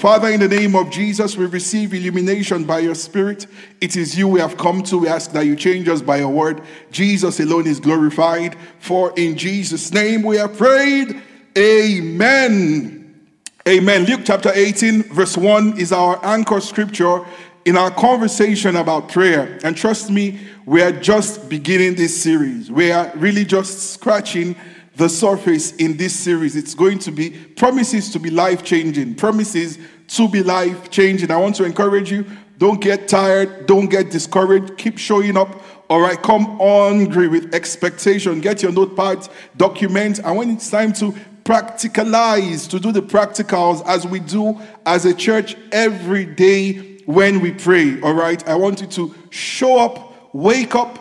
Father, in the name of Jesus, we receive illumination by your Spirit. It is you we have come to. We ask that you change us by your word. Jesus alone is glorified. For in Jesus' name we have prayed. Amen. Amen. Luke chapter 18, verse 1 is our anchor scripture in our conversation about prayer. And trust me, we are just beginning this series. We are really just scratching the surface in this series. It's going to be promises to be life changing, promises to be life changing. I want to encourage you don't get tired, don't get discouraged, keep showing up. All right, come hungry with expectation. Get your notepads, document, and when it's time to practicalize, to do the practicals as we do as a church every day when we pray. All right, I want you to show up, wake up,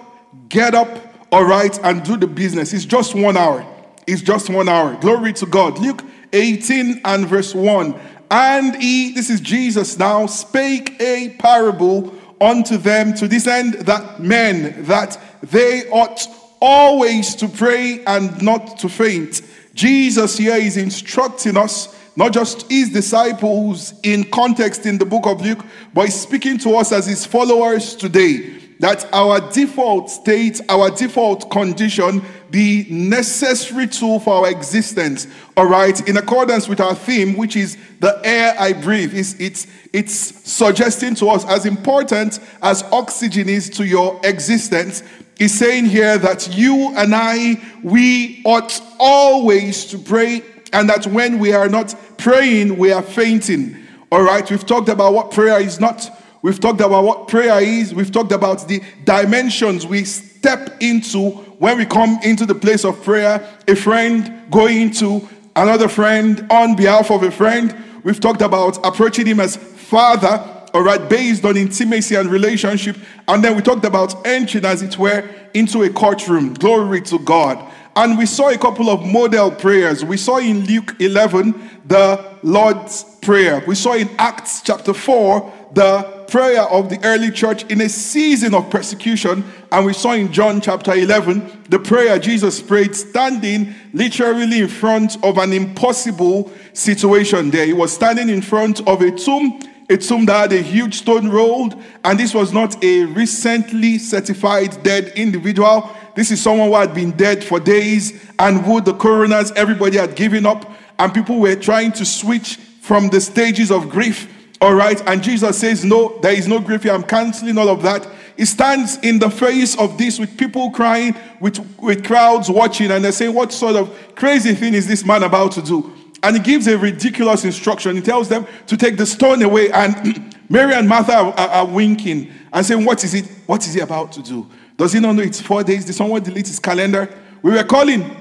get up, all right, and do the business. It's just one hour. It's just one hour. Glory to God. Luke 18 and verse 1. And he, this is Jesus now, spake a parable unto them to this end that men, that they ought always to pray and not to faint. Jesus here is instructing us, not just his disciples in context in the book of Luke, but he's speaking to us as his followers today that our default state, our default condition, the necessary tool for our existence, all right, in accordance with our theme, which is the air I breathe, it's, it's suggesting to us as important as oxygen is to your existence, is saying here that you and I, we ought always to pray, and that when we are not praying, we are fainting. All right, we've talked about what prayer is not We've talked about what prayer is. We've talked about the dimensions we step into when we come into the place of prayer. A friend going to another friend on behalf of a friend. We've talked about approaching him as father, all right, based on intimacy and relationship. And then we talked about entering, as it were, into a courtroom. Glory to God. And we saw a couple of model prayers. We saw in Luke 11 the Lord's Prayer. We saw in Acts chapter 4 the prayer of the early church in a season of persecution. And we saw in John chapter 11 the prayer Jesus prayed standing literally in front of an impossible situation there. He was standing in front of a tomb, a tomb that had a huge stone rolled. And this was not a recently certified dead individual. This is someone who had been dead for days and who the coroners, everybody had given up. And people were trying to switch from the stages of grief all right. And Jesus says, No, there is no grief here. I'm canceling all of that. He stands in the face of this with people crying, with, with crowds watching, and they're saying, What sort of crazy thing is this man about to do? And he gives a ridiculous instruction. He tells them to take the stone away. And Mary and Martha are, are, are, winking and saying, What is it? What is he about to do? Does he not know it's four days? Did someone delete his calendar? We were calling.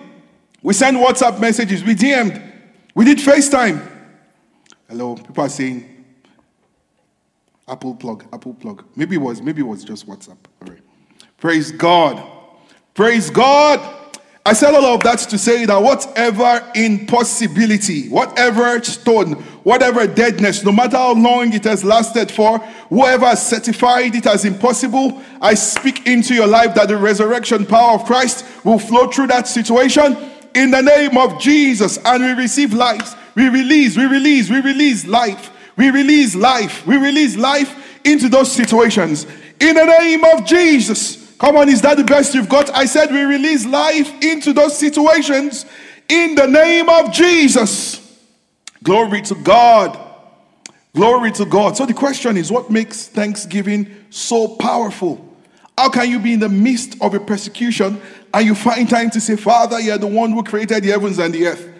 We sent WhatsApp messages. We DM'd. We did FaceTime. Hello. People are saying, Apple plug, Apple plug. Maybe it was, maybe it was just WhatsApp. All right. Praise God. Praise God. I said all of that to say that whatever impossibility, whatever stone, whatever deadness, no matter how long it has lasted for, whoever certified it as impossible, I speak into your life that the resurrection power of Christ will flow through that situation in the name of Jesus and we receive life. We release, we release, we release life we release life. We release life into those situations. In the name of Jesus. Come on, is that the best you've got? I said we release life into those situations in the name of Jesus. Glory to God. Glory to God. So the question is what makes Thanksgiving so powerful? How can you be in the midst of a persecution and you find time to say, Father, you're the one who created the heavens and the earth?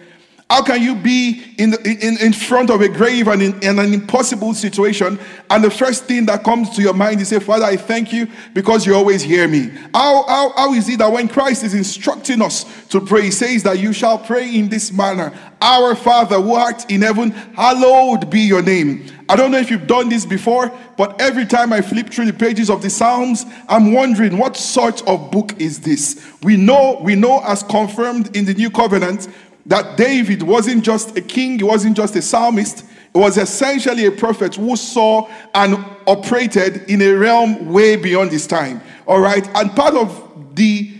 How can you be in, in, in front of a grave and in, in, an impossible situation, and the first thing that comes to your mind is say, Father, I thank you because you always hear me? How, how, how is it that when Christ is instructing us to pray, he says that you shall pray in this manner Our Father who art in heaven, hallowed be your name. I don't know if you've done this before, but every time I flip through the pages of the Psalms, I'm wondering what sort of book is this? We know, we know as confirmed in the new covenant that David wasn't just a king, he wasn't just a psalmist, he was essentially a prophet who saw and operated in a realm way beyond his time. All right, and part of the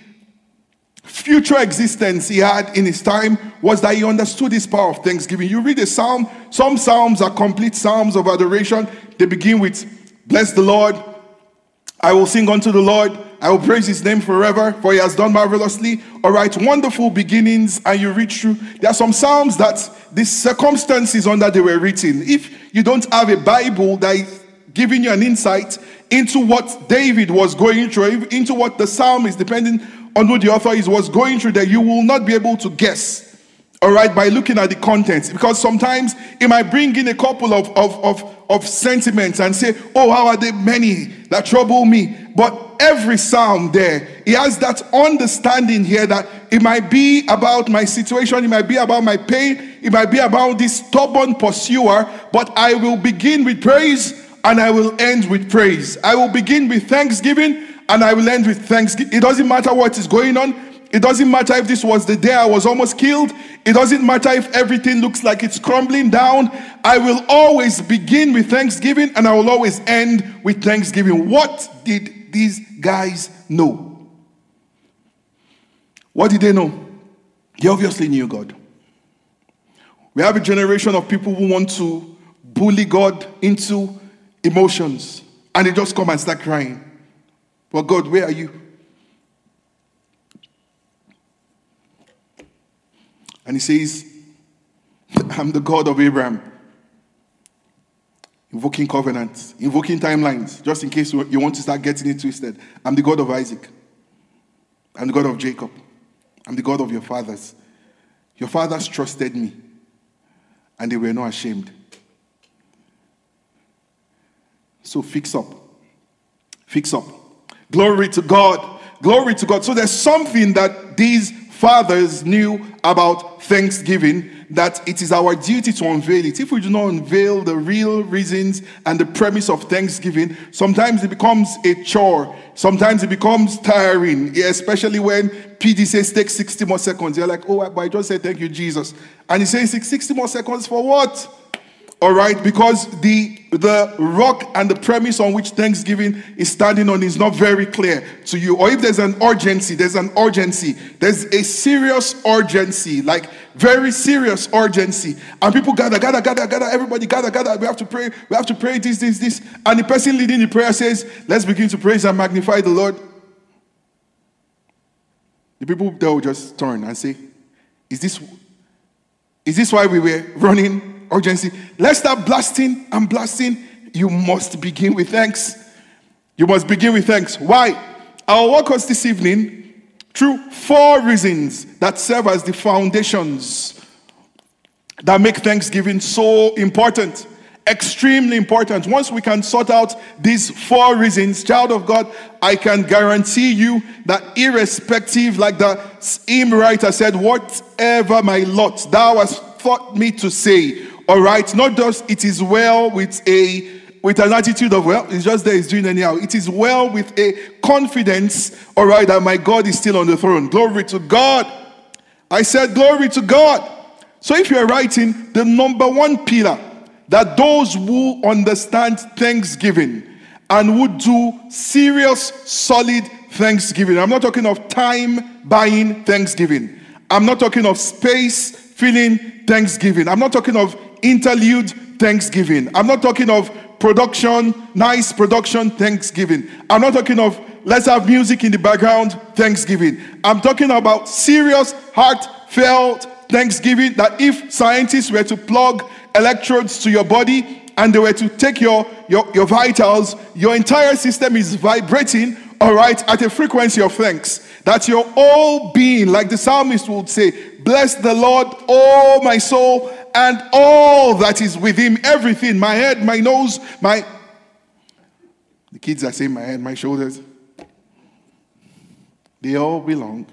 future existence he had in his time was that he understood this power of thanksgiving. You read a psalm, some psalms are complete psalms of adoration. They begin with, Bless the Lord, I will sing unto the Lord. I will praise his name forever, for he has done marvelously. All right, wonderful beginnings, and you read through. There are some Psalms that the circumstances under they were written. If you don't have a Bible that is giving you an insight into what David was going through, into what the Psalm is, depending on who the author is, was going through, that you will not be able to guess all right, by looking at the contents. Because sometimes it might bring in a couple of, of, of, of sentiments and say, Oh, how are they many that trouble me? But every psalm there, he has that understanding here that it might be about my situation, it might be about my pain, it might be about this stubborn pursuer, but I will begin with praise and I will end with praise. I will begin with thanksgiving and I will end with thanksgiving. It doesn't matter what is going on. It doesn't matter if this was the day I was almost killed. It doesn't matter if everything looks like it's crumbling down. I will always begin with thanksgiving and I will always end with thanksgiving. What did these guys know? What did they know? They obviously knew God. We have a generation of people who want to bully God into emotions and they just come and start crying. But God, where are you? And he says, I'm the God of Abraham. Invoking covenants, invoking timelines, just in case you want to start getting it twisted. I'm the God of Isaac. I'm the God of Jacob. I'm the God of your fathers. Your fathers trusted me, and they were not ashamed. So fix up. Fix up. Glory to God. Glory to God. So there's something that these fathers knew about thanksgiving that it is our duty to unveil it. If we do not unveil the real reasons and the premise of thanksgiving, sometimes it becomes a chore. Sometimes it becomes tiring, especially when PD says take 60 more seconds. You're like, oh, but I just said thank you, Jesus. And he says 60 more seconds for what? All right, because the the rock and the premise on which Thanksgiving is standing on is not very clear to you. Or if there's an urgency, there's an urgency. There's a serious urgency, like very serious urgency. And people gather, gather, gather, gather, everybody gather, gather. We have to pray, we have to pray this, this, this. And the person leading the prayer says, Let's begin to praise and magnify the Lord. The people there will just turn and say, Is this is this why we were running urgency. Let's start blasting and blasting. You must begin with thanks. You must begin with thanks. Why? I'll walk us this evening through four reasons that serve as the foundations that make Thanksgiving so important. Extremely important. Once we can sort out these four reasons, child of God, I can guarantee you that irrespective, like the hymn writer said, whatever my lot thou hast thought me to say, all right, not just it is well with a with an attitude of well, it's just there, it's doing anyhow. It is well with a confidence, all right, that my God is still on the throne. Glory to God. I said, Glory to God. So if you're writing the number one pillar that those who understand thanksgiving and would do serious, solid thanksgiving, I'm not talking of time buying thanksgiving, I'm not talking of space filling thanksgiving, I'm not talking of interlude thanksgiving. I'm not talking of production, nice production thanksgiving. I'm not talking of let's have music in the background thanksgiving. I'm talking about serious, heartfelt thanksgiving that if scientists were to plug electrodes to your body and they were to take your, your, your vitals, your entire system is vibrating, all right, at a frequency of thanks. That your whole being, like the psalmist would say, bless the Lord, oh my soul, and all that is with him, everything, my head, my nose, my. The kids are saying my head, my shoulders. They all belong.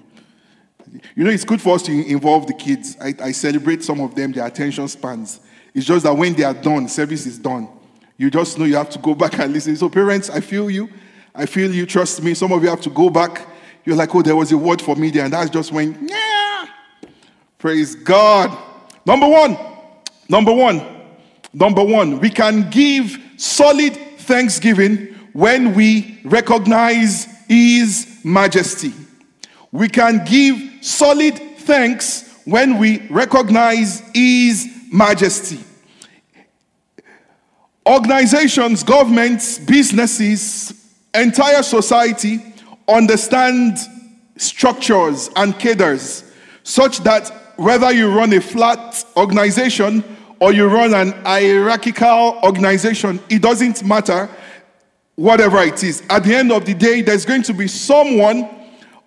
You know, it's good for us to involve the kids. I, I celebrate some of them, their attention spans. It's just that when they are done, service is done. You just know you have to go back and listen. So, parents, I feel you. I feel you. Trust me. Some of you have to go back. You're like, oh, there was a word for me there, and that's just when, yeah. Praise God. Number one, number one, number one, we can give solid thanksgiving when we recognize His majesty. We can give solid thanks when we recognize His majesty. Organizations, governments, businesses, entire society understand structures and cadres such that whether you run a flat organization or you run an hierarchical organization, it doesn't matter, whatever it is. At the end of the day, there's going to be someone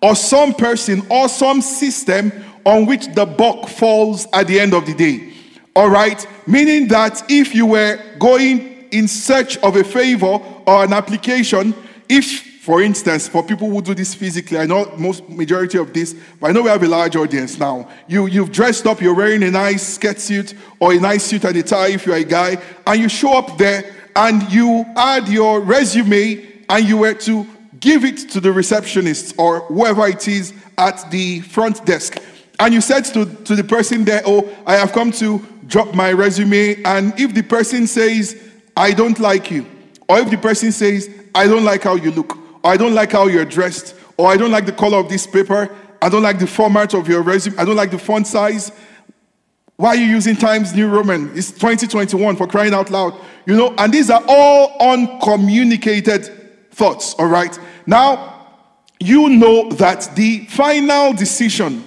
or some person or some system on which the buck falls at the end of the day. All right? Meaning that if you were going in search of a favor or an application, if for instance, for people who do this physically, I know most majority of this, but I know we have a large audience now. You, you've dressed up, you're wearing a nice suit or a nice suit and a tie if you're a guy, and you show up there and you add your resume and you were to give it to the receptionist or whoever it is at the front desk. And you said to, to the person there, Oh, I have come to drop my resume. And if the person says, I don't like you, or if the person says, I don't like how you look, or I don't like how you're dressed, or I don't like the color of this paper, I don't like the format of your resume, I don't like the font size. Why are you using Times New Roman? It's 2021 for crying out loud. You know, and these are all uncommunicated thoughts, all right? Now, you know that the final decision,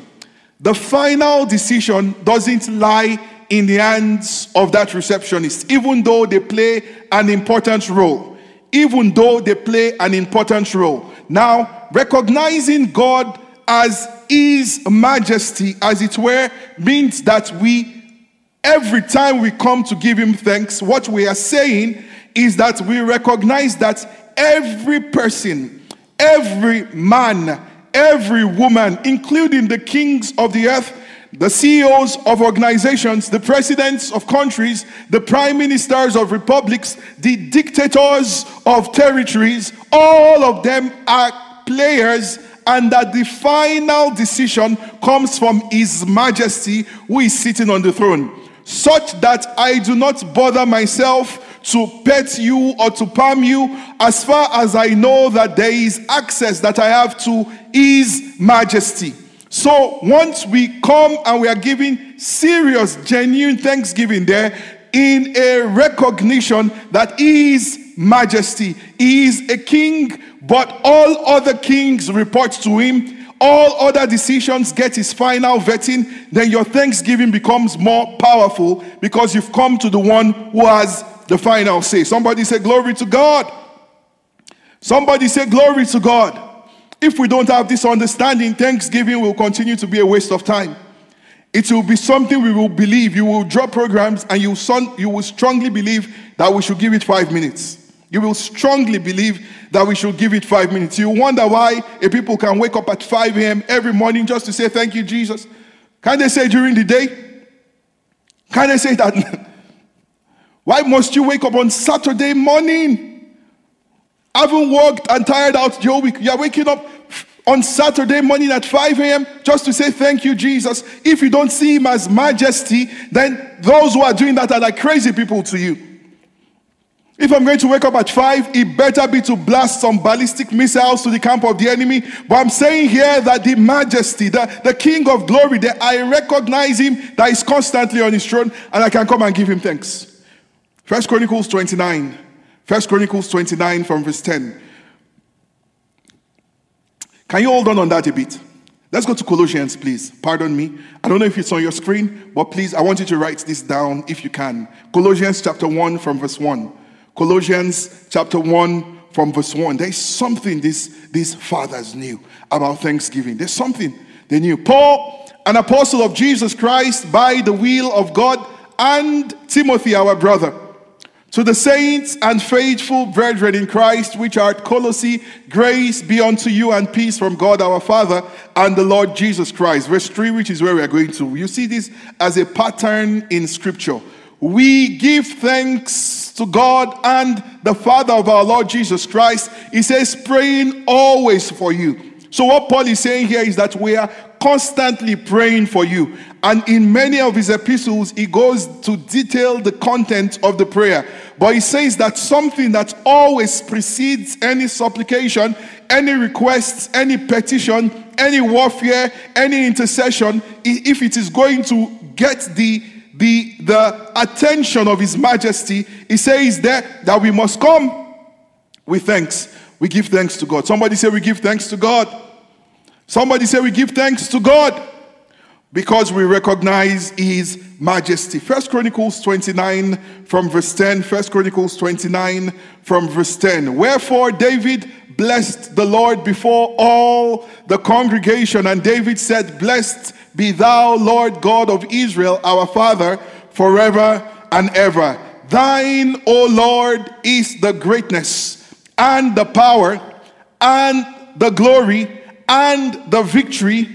the final decision doesn't lie in the hands of that receptionist, even though they play an important role even though they play an important role. Now, recognizing God as His majesty, as it were, means that we, every time we come to give Him thanks, what we are saying is that we recognize that every person, every man, every woman, including the kings of the earth, the CEOs of organizations, the presidents of countries, the prime ministers of republics, the dictators of territories, all of them are players, and that the final decision comes from His Majesty who is sitting on the throne, such that I do not bother myself to pet you or to palm you as far as I know that there is access that I have to His Majesty. So once we come and we are giving serious, genuine thanksgiving there in a recognition that He is majesty, He is a king, but all other kings report to Him. All other decisions get his final vetting, then your thanksgiving becomes more powerful because you've come to the one who has the final say. Somebody say, Glory to God. Somebody say, Glory to God. If we don't have this understanding, Thanksgiving will continue to be a waste of time. It will be something we will believe. You will drop programs and you, son, you will strongly believe that we should give it five minutes. You will strongly believe that we should give it five minutes. You wonder why a people can wake up at 5 a.m. every morning just to say, Thank you, Jesus. Can they say during the day? Can they say that? why must you wake up on Saturday morning? Haven't worked and tired out your week, you're waking up on Saturday morning at 5 a.m. just to say thank you, Jesus. If you don't see him as majesty, then those who are doing that are like crazy people to you. If I'm going to wake up at 5, it better be to blast some ballistic missiles to the camp of the enemy. But I'm saying here that the majesty, the, the king of glory, that I recognize him that is constantly on his throne and I can come and give him thanks. First Chronicles 29. First Chronicles 29 from verse 10. Can you hold on on that a bit? Let's go to Colossians, please. Pardon me. I don't know if it's on your screen, but please, I want you to write this down if you can. Colossians chapter 1 from verse 1. Colossians chapter 1 from verse 1. There's something these, these fathers knew about Thanksgiving. There's something they knew. Paul, an apostle of Jesus Christ by the will of God, and Timothy, our brother to the saints and faithful brethren in Christ, which are at Colossae, grace be unto you and peace from God our Father and the Lord Jesus Christ. Verse 3, which is where we are going to. You see this as a pattern in Scripture. We give thanks to God and the Father of our Lord Jesus Christ. He says, praying always for you. So, what Paul is saying here is that we are constantly praying for you. And in many of his epistles, he goes to detail the content of the prayer. But he says that something that always precedes any supplication, any requests, any petition, any warfare, any intercession, if it is going to get the the, the attention of His Majesty, He says that, that we must come with thanks. We give thanks to God. Somebody say, We give thanks to God. Somebody say, We give thanks to God because we recognize his majesty. First Chronicles 29 from verse 10. First Chronicles 29 from verse 10. Wherefore David blessed the Lord before all the congregation, and David said, Blessed be thou, Lord God of Israel, our Father, forever and ever. Thine, O Lord, is the greatness and the power and the glory and the victory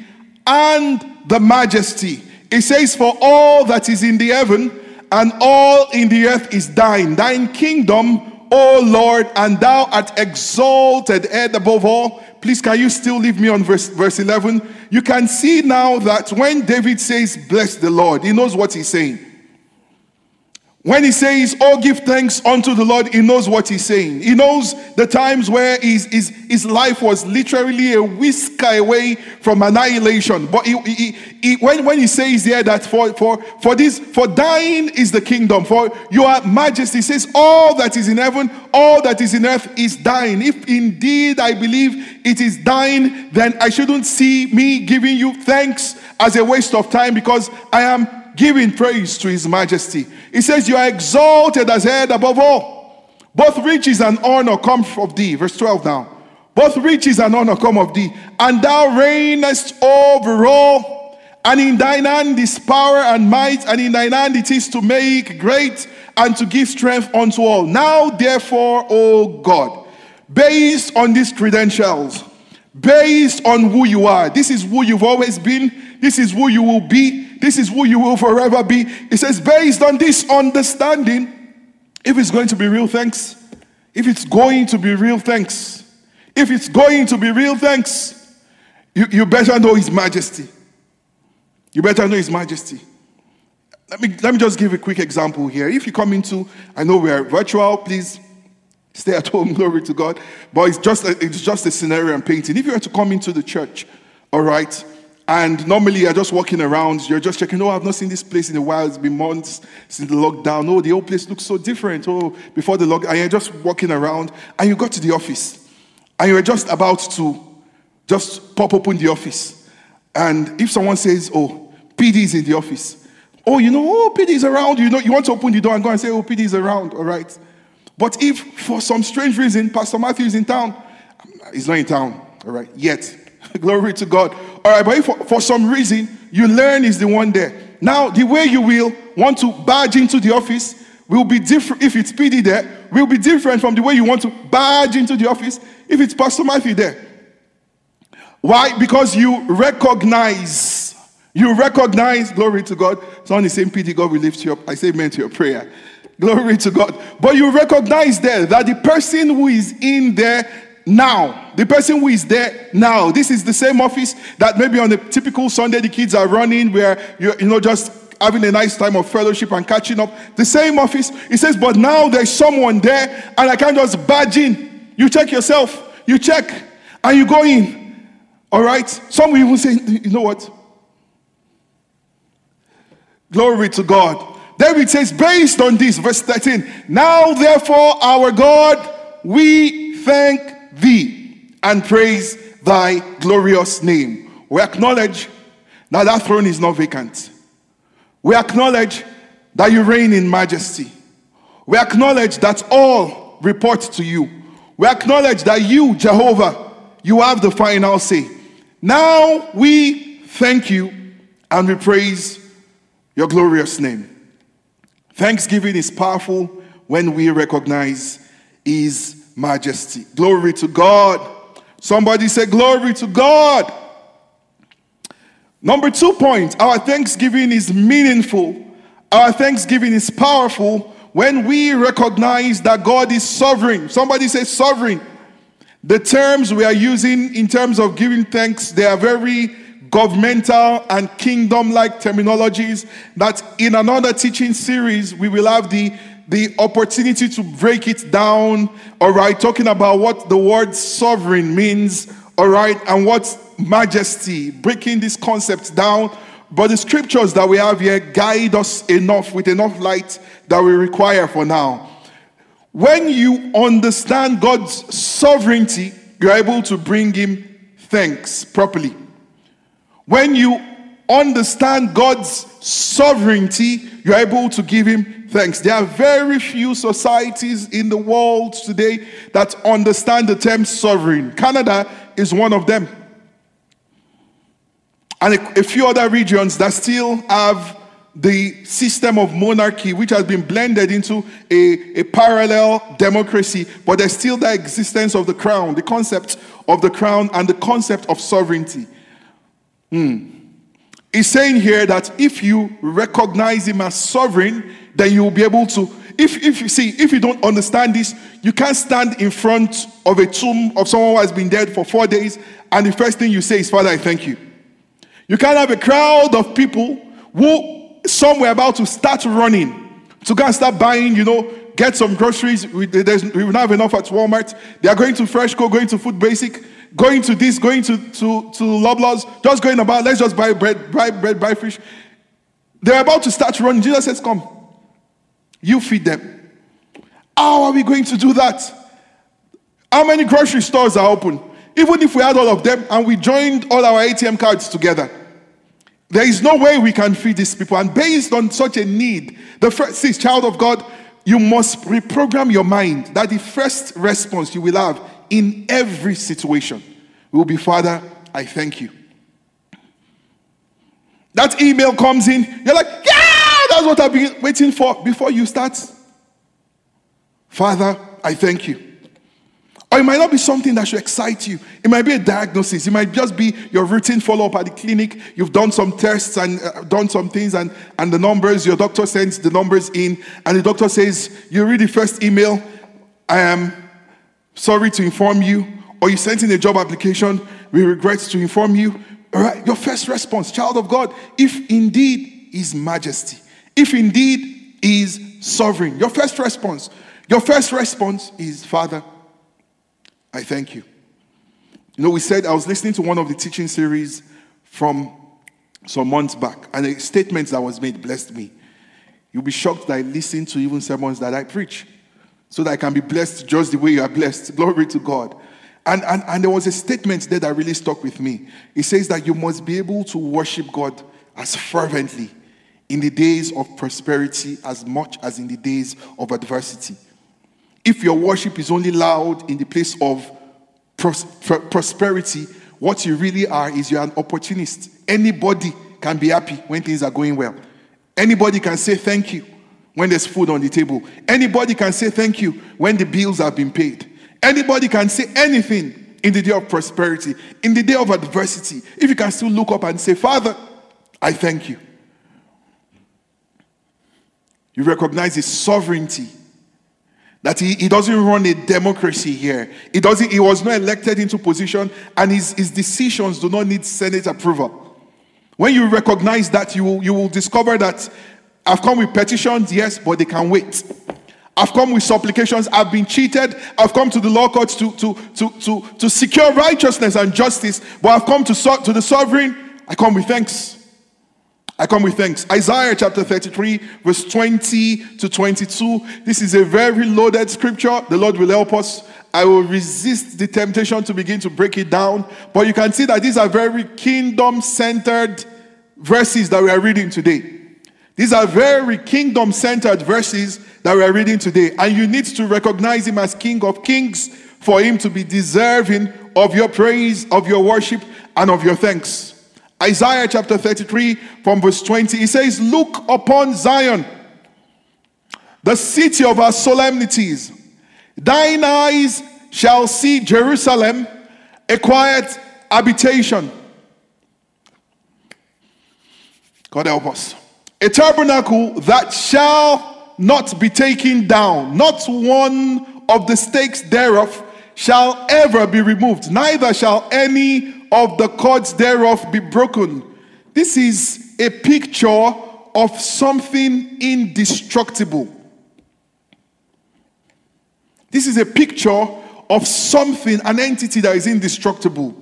and the majesty. It says, For all that is in the heaven and all in the earth is thine. Thine kingdom, O Lord, and thou art exalted head above all. Please, can you still leave me on verse, verse 11? You can see now that when David says, Bless the Lord, he knows what he's saying. When he says, Oh, give thanks unto the Lord, he knows what he's saying. He knows the times where his, his, his life was literally a whisker away from annihilation. But he, he, he, when, when he says here that for, for, for this, for thine is the kingdom, for your majesty, says, All that is in heaven, all that is in earth is thine. If indeed I believe it is thine, then I shouldn't see me giving you thanks as a waste of time because I am giving praise to his majesty. He says, You are exalted as head above all. Both riches and honor come of thee. Verse 12 now. Both riches and honor come of thee, and thou reignest over all. And in thine hand is power and might, and in thine hand it is to make great and to give strength unto all. Now, therefore, O God, based on these credentials, based on who you are, this is who you've always been, this is who you will be, this is who you will forever be. It says, based on this understanding, if it's going to be real thanks, if it's going to be real thanks, if it's going to be real thanks, you, you better know His majesty. You better know His majesty. Let me, let me just give a quick example here. If you come into, I know we are virtual, please stay at home, glory to God. But it's just a, it's just a scenario I'm painting. If you were to come into the church, all right, and normally you're just walking around, you're just checking, oh, I've not seen this place in a while. It's been months since the lockdown. Oh, the old place looks so different. Oh, before the lockdown. And you're just walking around and you got to the office and you're just about to just pop open the office. And if someone says, oh, PD is in the office. Oh, you know, oh, PD is around. You know, you want to open the door and go and say, oh, PD is around. All right. But if for some strange reason Pastor Matthew is in town, he's not in town. All right. Yet Glory to God. All right, but if for, for some reason you learn is the one there. Now, the way you will want to barge into the office will be different if it's PD there, will be different from the way you want to barge into the office if it's Pastor Matthew there. Why? Because you recognize, you recognize, glory to God. It's on the same PD, God will lift you up. I say amen to your prayer. Glory to God. But you recognize there that the person who is in there now. The person who is there now. This is the same office that maybe on a typical Sunday the kids are running where you're, you know, just having a nice time of fellowship and catching up. The same office. He says, but now there's someone there and I can't just badge in. You check yourself. You check and you go in. All right? Some will even say, you know what? Glory to God. David says, based on this, verse 13, now therefore, our God, we thank thee and praise thy glorious name. We acknowledge that that throne is not vacant. We acknowledge that you reign in majesty. We acknowledge that all report to you. We acknowledge that you, Jehovah, you have the final say. Now we thank you and we praise your glorious name. Thanksgiving is powerful when we recognize his majesty. Glory to God. Somebody say, Glory to God. Number two point our thanksgiving is meaningful. Our thanksgiving is powerful when we recognize that God is sovereign. Somebody say, sovereign. The terms we are using in terms of giving thanks, they are very governmental and kingdom like terminologies that in another teaching series we will have the the opportunity to break it down. All right talking about what the word sovereign means all right and what majesty breaking these concepts down. But the scriptures that we have here guide us enough with enough light that we require for now. When you understand god's sovereignty you're able to bring him thanks properly. When you understand God's sovereignty, you're able to give Him thanks. There are very few societies in the world today that understand the term sovereign. Canada is one of them. And a, a few other regions that still have the system of monarchy, which has been blended into a, a parallel democracy, but there's still the existence of the crown, the concept of the crown, and the concept of sovereignty. Hmm. He's saying here that if you recognize him as sovereign, then you will be able to. If, if you see, if you don't understand this, you can't stand in front of a tomb of someone who has been dead for four days, and the first thing you say is, Father, I thank you. You can't have a crowd of people who some were about to start running to go and start buying, you know, get some groceries. We, we don't have enough at Walmart. They are going to Freshco, going to Food Basic going to this, going to, to, to Loblaws, just going about, let's just buy bread, buy bread, buy fish. They're about to start running. Jesus says, Come, you feed them. How are we going to do that? How many grocery stores are open? Even if we had all of them and we joined all our ATM cards together, there is no way we can feed these people. And based on such a need, the first is child of God, you must reprogram your mind that the first response you will have in every situation will be, Father, I thank you. That email comes in, you're like, yeah, that's what I've been waiting for before you start. Father, I thank you. Or it might not be something that should excite you. It might be a diagnosis. It might just be your routine follow up at the clinic. You've done some tests and uh, done some things, and, and the numbers, your doctor sends the numbers in, and the doctor says, You read the first email. I am sorry to inform you, or you sent in a job application, we regret to inform you. All right, your first response, child of God, if indeed is majesty, if indeed is sovereign, your first response, your first response is, Father, I thank you. You know, we said, I was listening to one of the teaching series from some months back, and a statement that was made blessed me. You'll be shocked that I listen to even sermons that I preach so that I can be blessed just the way you are blessed. Glory to God. And, and, and there was a statement there that really stuck with me. It says that you must be able to worship God as fervently in the days of prosperity as much as in the days of adversity. If your worship is only loud in the place of pros- prosperity, what you really are is you're an opportunist. Anybody can be happy when things are going well. Anybody can say thank you when there's food on the table. Anybody can say thank you when the bills have been paid. Anybody can say anything in the day of prosperity, in the day of adversity. If you can still look up and say, Father, I thank you. You recognize his sovereignty. That he, he doesn't run a democracy here. He doesn't, he was not elected into position, and his, his decisions do not need Senate approval. When you recognize that, you will, you will discover that I've come with petitions, yes, but they can wait. I've come with supplications. I've been cheated. I've come to the law courts to, to, to, to, to secure righteousness and justice, but I've come to, to the sovereign. I come with thanks. I come with thanks. Isaiah chapter 33, verse 20 to 22. This is a very loaded scripture. The Lord will help us. I will resist the temptation to begin to break it down. But you can see that these are very kingdom centered verses that we are reading today. These are very kingdom centered verses that we are reading today. And you need to recognize him as King of Kings for him to be deserving of your praise, of your worship, and of your thanks. Isaiah chapter 33, from verse 20, he says, Look upon Zion, the city of our solemnities. Thine eyes shall see Jerusalem, a quiet habitation. God help us a tabernacle that shall not be taken down, not one of the stakes thereof shall ever be removed, neither shall any of the cords thereof be broken. This is a picture of something indestructible. This is a picture of something, an entity that is indestructible.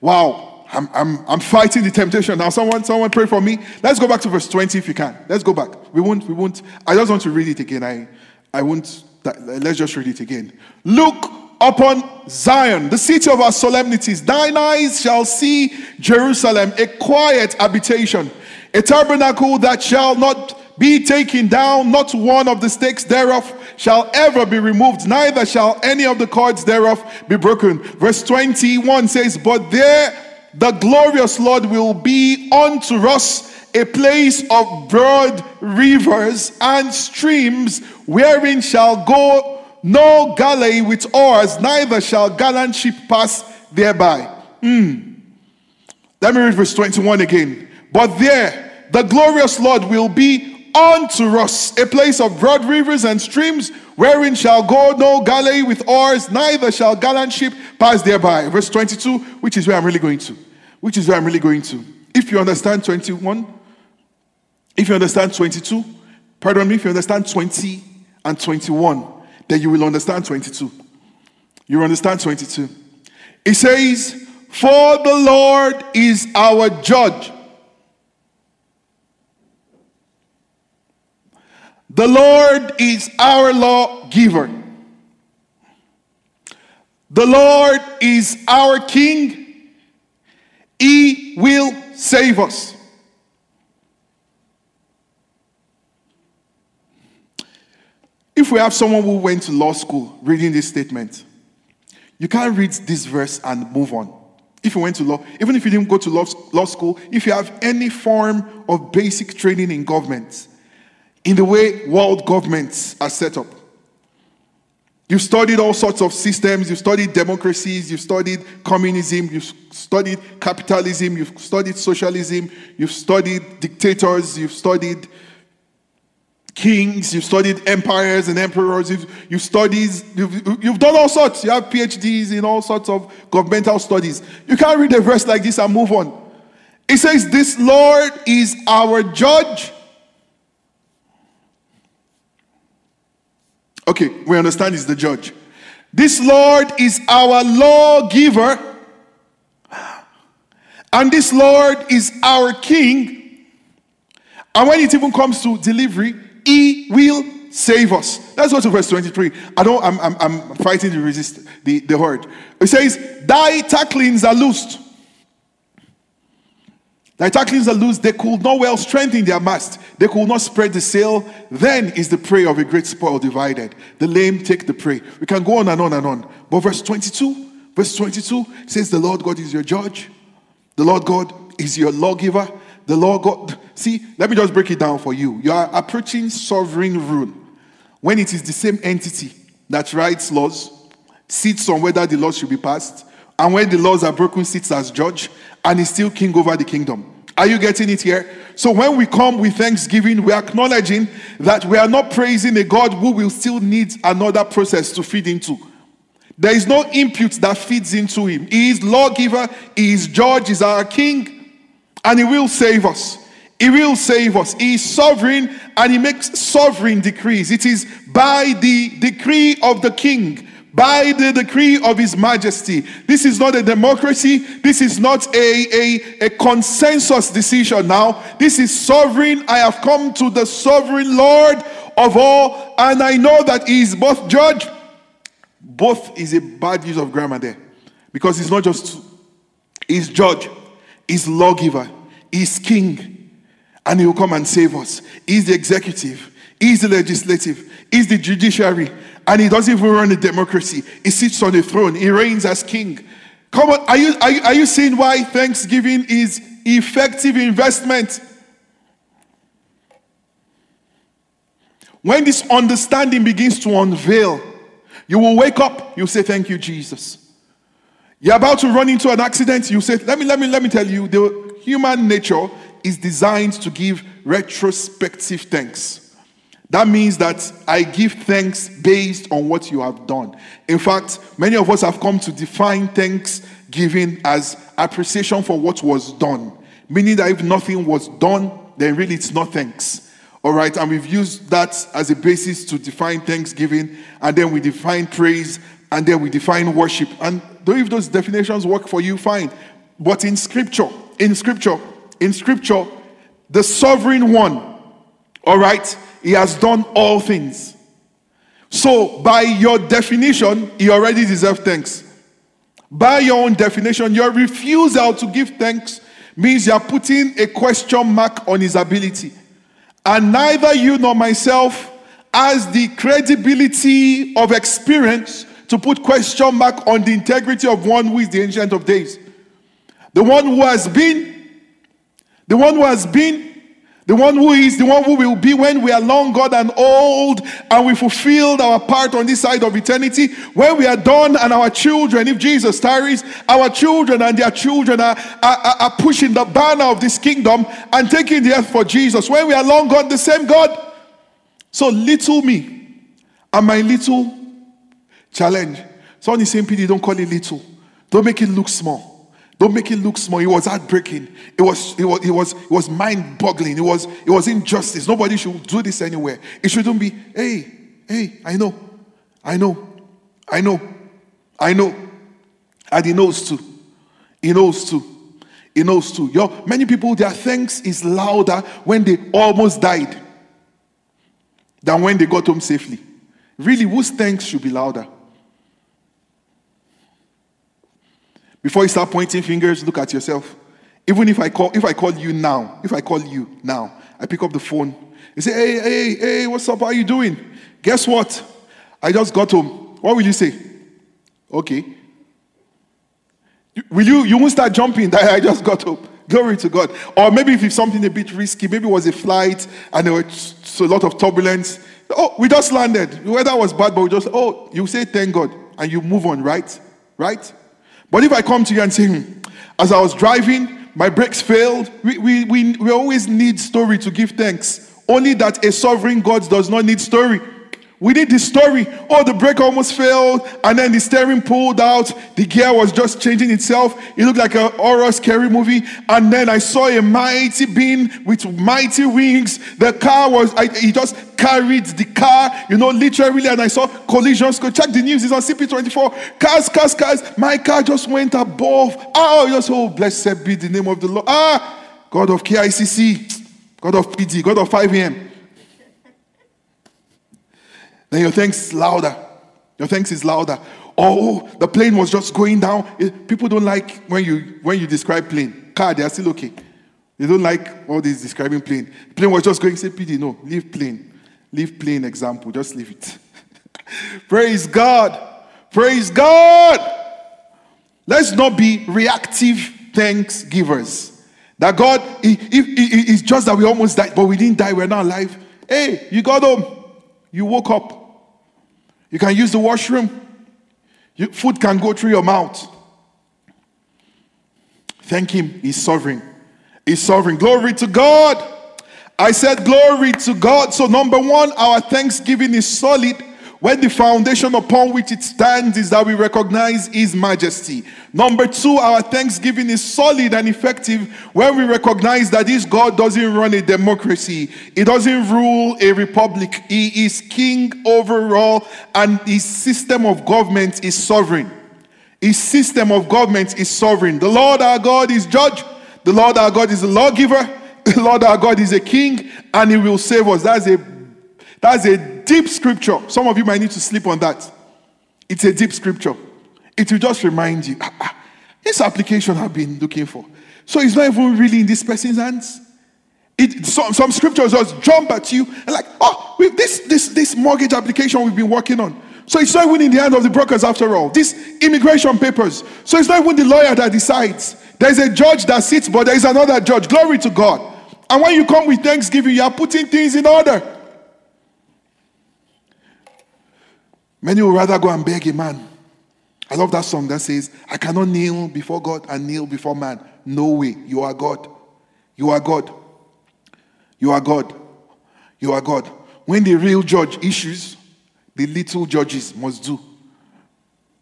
Wow, I'm, I'm, I'm fighting the temptation. Now, someone, someone pray for me. Let's go back to verse 20 if you can. Let's go back. We won't, we won't. I just want to read it again. I, I won't, let's just read it again. Look upon Zion, the city of our solemnities. Thine eyes shall see Jerusalem, a quiet habitation, a tabernacle that shall not be taken down, not one of the stakes thereof shall ever be removed, neither shall any of the cords thereof be broken. Verse 21 says, But there the glorious Lord will be unto us a place of broad rivers and streams, wherein shall go no galley with oars, neither shall gallant ship pass thereby. Mm. Let me read verse 21 again. But there the glorious Lord will be unto us a place of broad rivers and streams, wherein shall go no galley with oars, neither shall gallant ship pass thereby. Verse 22, which is where I'm really going to. Which is where I'm really going to. If you understand 21, if you understand 22, pardon me, if you understand 20 and 21, then you will understand 22. You understand 22. It says, For the Lord is our judge The Lord is our lawgiver. The Lord is our King. He will save us. If we have someone who went to law school reading this statement, you can't read this verse and move on. If you went to law, even if you didn't go to law, law school, if you have any form of basic training in government, in the way world governments are set up. You've studied all sorts of systems, you've studied democracies, you've studied communism, you've studied capitalism, you've studied socialism, you've studied dictators, you've studied kings, you've studied empires and emperors, you've, you've studied, you've, you've done all sorts. You have PhDs in all sorts of governmental studies. You can't read a verse like this and move on. It says, This Lord is our judge Okay, we understand he's the judge. This Lord is our lawgiver, and this Lord is our king. And when it even comes to delivery, he will save us. Let's go to verse 23. I don't, I'm, I'm, I'm fighting to resist the, the word. It says, Thy tacklings are loosed the Italians are loose, they could not well strengthen their mast, they could not spread the sail. Then is the prey of a great spoil divided. The lame take the prey. We can go on and on and on. But verse 22, verse 22 says, The Lord God is your judge, the Lord God is your lawgiver. The Lord God, see, let me just break it down for you. You are approaching sovereign rule when it is the same entity that writes laws, sits on whether the laws should be passed, and when the laws are broken, sits as judge, and is still king over the kingdom. Are you getting it here? So when we come with thanksgiving, we're acknowledging that we are not praising a God who will still need another process to feed into. There is no input that feeds into him. He is lawgiver, he is judge, he is our king, and he will save us. He will save us. He is sovereign and he makes sovereign decrees. It is by the decree of the king by the decree of his majesty. This is not a democracy. This is not a, a, a consensus decision now. This is sovereign. I have come to the sovereign Lord of all, and I know that he is both judge. Both is a bad use of grammar there. Because he's not just he's judge, he's lawgiver, he's king, and he will come and save us. He's the executive, he's the legislative, he's the judiciary, and he doesn't even run a democracy. He sits on the throne, he reigns as king. Come on, are you, are you, are you seeing why Thanksgiving is effective investment? When this understanding begins to unveil, you will wake up, you'll say, Thank you, Jesus. You're about to run into an accident, you say, Let me, let me, let me tell you, the human nature is designed to give retrospective thanks. That means that I give thanks based on what you have done. In fact, many of us have come to define thanksgiving as appreciation for what was done. Meaning that if nothing was done, then really it's not thanks. All right, and we've used that as a basis to define thanksgiving, and then we define praise, and then we define worship. And though if those definitions work for you, fine. But in scripture, in scripture, in scripture, the sovereign one, all right, he has done all things. So, by your definition, he already deserves thanks. By your own definition, your refusal to give thanks means you are putting a question mark on his ability. And neither you nor myself has the credibility of experience to put question mark on the integrity of one who is the ancient of days. The one who has been, the one who has been, the one who is, the one who will be when we are long gone and old and we fulfilled our part on this side of eternity. When we are done and our children, if Jesus tarries, our children and their children are, are, are pushing the banner of this kingdom and taking the earth for Jesus. When we are long gone, the same God. So little me and my little challenge. So on the same PD, don't call it little. Don't make it look small. Don't make it look small. It was heartbreaking. It was, it was, it was, it was mind-boggling. It was, it was injustice. Nobody should do this anywhere. It shouldn't be, hey, hey, I know, I know, I know, I know. And he knows too. He knows too. He knows too. Yo, many people, their thanks is louder when they almost died than when they got home safely. Really, whose thanks should be louder? Before you start pointing fingers, look at yourself. Even if I call, if I call you now, if I call you now, I pick up the phone. You say, hey, hey, hey, what's up? How are you doing? Guess what? I just got home. What will you say? Okay. Will you you won't start jumping that I just got home? Glory to God. Or maybe if it's something a bit risky, maybe it was a flight and there was a lot of turbulence. Oh, we just landed. The weather was bad, but we just, oh, you say thank God and you move on, right? Right? But if I come to you and say, hmm, as I was driving, my brakes failed, we, we, we, we always need story to give thanks. Only that a sovereign God does not need story. We need the story. Oh, the brake almost failed, and then the steering pulled out. The gear was just changing itself. It looked like a horror, scary movie. And then I saw a mighty being with mighty wings. The car was, I, he just carried the car, you know, literally. And I saw collisions. Go check the news. It's on CP24. Cars, cars, cars. My car just went above. Oh, just oh, blessed be the name of the Lord. Ah, God of KICC, God of PD, God of 5am. Then your thanks louder. Your thanks is louder. Oh, oh, the plane was just going down. People don't like when you when you describe plane. Car, they are still okay. They don't like all this describing plane. Plane was just going. Say, PD, no, leave plane. Leave plane example. Just leave it. Praise God. Praise God. Let's not be reactive thanks givers. That God, it's just that we almost died, but we didn't die. We're not alive. Hey, you got home. You woke up. You can use the washroom. You, food can go through your mouth. Thank Him. He's sovereign. He's sovereign. Glory to God. I said, Glory to God. So, number one, our thanksgiving is solid when the foundation upon which it stands is that we recognize His majesty. Number two, our thanksgiving is solid and effective when we recognize that this God doesn't run a democracy, He doesn't rule a republic. He is king over all, and His system of government is sovereign. His system of government is sovereign. The Lord our God is judge, the Lord our God is a lawgiver, the Lord our God is a king, and He will save us. That's a that's a deep scripture. Some of you might need to sleep on that. It's a deep scripture. It will just remind you, ah, ah, this application I've been looking for. So it's not even really in this person's hands. It, some, some scriptures just jump at you and like, oh, this, this, this mortgage application we've been working on. So it's not even in the hand of the brokers after all. These immigration papers. So it's not even the lawyer that decides. There's a judge that sits, but there is another judge. Glory to God. And when you come with thanksgiving, you are putting things in order. Many would rather go and beg a man. I love that song that says, I cannot kneel before God and kneel before man. No way. You are God. You are God. You are God. You are God. When the real judge issues, the little judges must do.